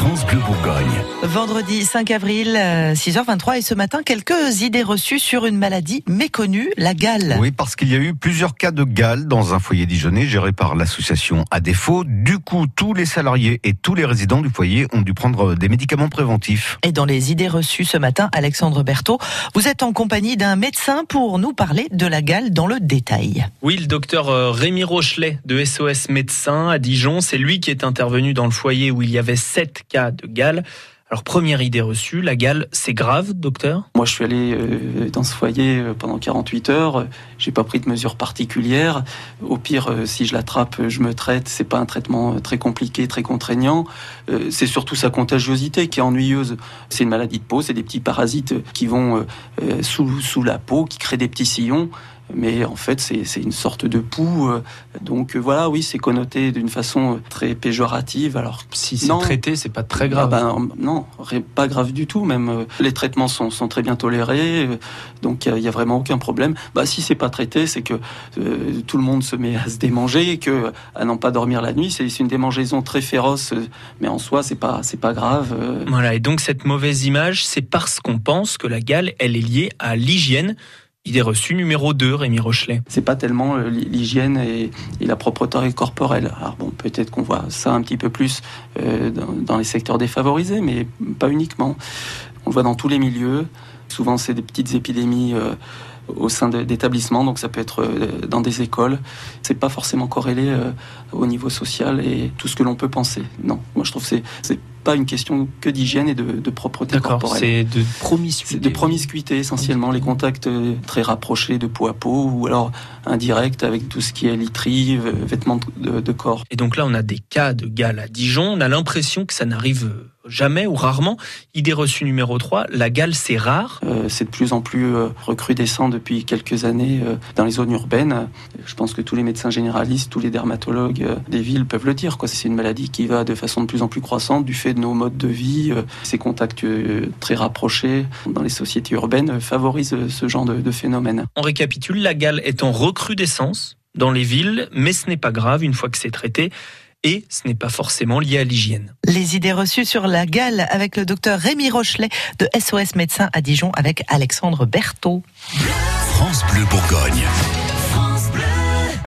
France Bleu Bourgogne. Vendredi 5 avril, 6h23 et ce matin, quelques idées reçues sur une maladie méconnue, la gale. Oui, parce qu'il y a eu plusieurs cas de gale dans un foyer dijonnais géré par l'association À défaut. Du coup, tous les salariés et tous les résidents du foyer ont dû prendre des médicaments préventifs. Et dans les idées reçues ce matin, Alexandre Berthaud, vous êtes en compagnie d'un médecin pour nous parler de la gale dans le détail. Oui, le docteur euh, Rémi Rochelet de SOS Médecins à Dijon, c'est lui qui est intervenu dans le foyer où il y avait sept cas de gale. Alors première idée reçue, la gale, c'est grave, docteur? Moi, je suis allé euh, dans ce foyer euh, pendant 48 heures. J'ai pas pris de mesures particulières. Au pire, euh, si je l'attrape, je me traite. C'est pas un traitement très compliqué, très contraignant. C'est surtout sa contagiosité qui est ennuyeuse. C'est une maladie de peau, c'est des petits parasites qui vont sous, sous la peau, qui créent des petits sillons mais en fait c'est une sorte de poux. Euh, donc euh, voilà, oui, c'est connoté d'une façon euh, très péjorative. Alors si c'est traité, c'est pas très grave. Ah ben, non, pas grave du tout. Même les traitements sont, sont très bien tolérés, donc il y, a vraiment aucun problème. Bah si c'est pas traité, c'est que tout le monde se met à se démanger, que à n'en pas dormir la nuit, c'est une démangeaison très féroce, mais en soi c'est pas c'est pas grave. Voilà, et donc cette mauvaise image, c'est parce qu'on pense que la gale, elle est liée à l'hygiène. Idée reçue numéro 2, Rémi Rochelet. C'est pas tellement euh, l'hygiène et, la propreté corporelle. Alors bon, peut-être qu'on voit ça un petit peu plus euh, dans, les secteurs défavorisés, mais pas uniquement. On le voit dans tous les milieux. Souvent, c'est des petites épidémies. Euh, au sein d'établissements, donc ça peut être dans des écoles. C'est pas forcément corrélé au niveau social et tout ce que l'on peut penser. Non, moi je trouve que c'est pas une question que d'hygiène et de, de propreté corporelle. C'est de promiscuité. de promiscuité essentiellement, les contacts euh, très rapprochés de peau à peau ou alors indirect avec tout ce qui est literie, vêtements de, corps. Et donc là, on a des cas de gale à Dijon. On a l'impression que ça n'arrive jamais ou rarement. Idée reçue numéro 3, la gale c'est rare. Euh, c'est de plus en plus euh, recrudescent depuis quelques années dans les zones urbaines. Je pense que tous les médecins généralistes, tous les dermatologues des villes peuvent le dire. C'est une maladie qui va de façon de plus en plus croissante du fait de nos modes de vie, euh, ces contacts euh, très rapprochés dans les sociétés urbaines euh, favorisent ce genre de, phénomène. On récapitule, la gale est en recrudescence dans les villes, mais ce n'est pas grave une fois que c'est traité et ce n'est pas forcément lié à l'hygiène. Les idées reçues sur la gale avec le docteur Rémi Rochelet de SOS Médecins à Dijon avec Alexandre Berthaud. France Bleu Bourgogne.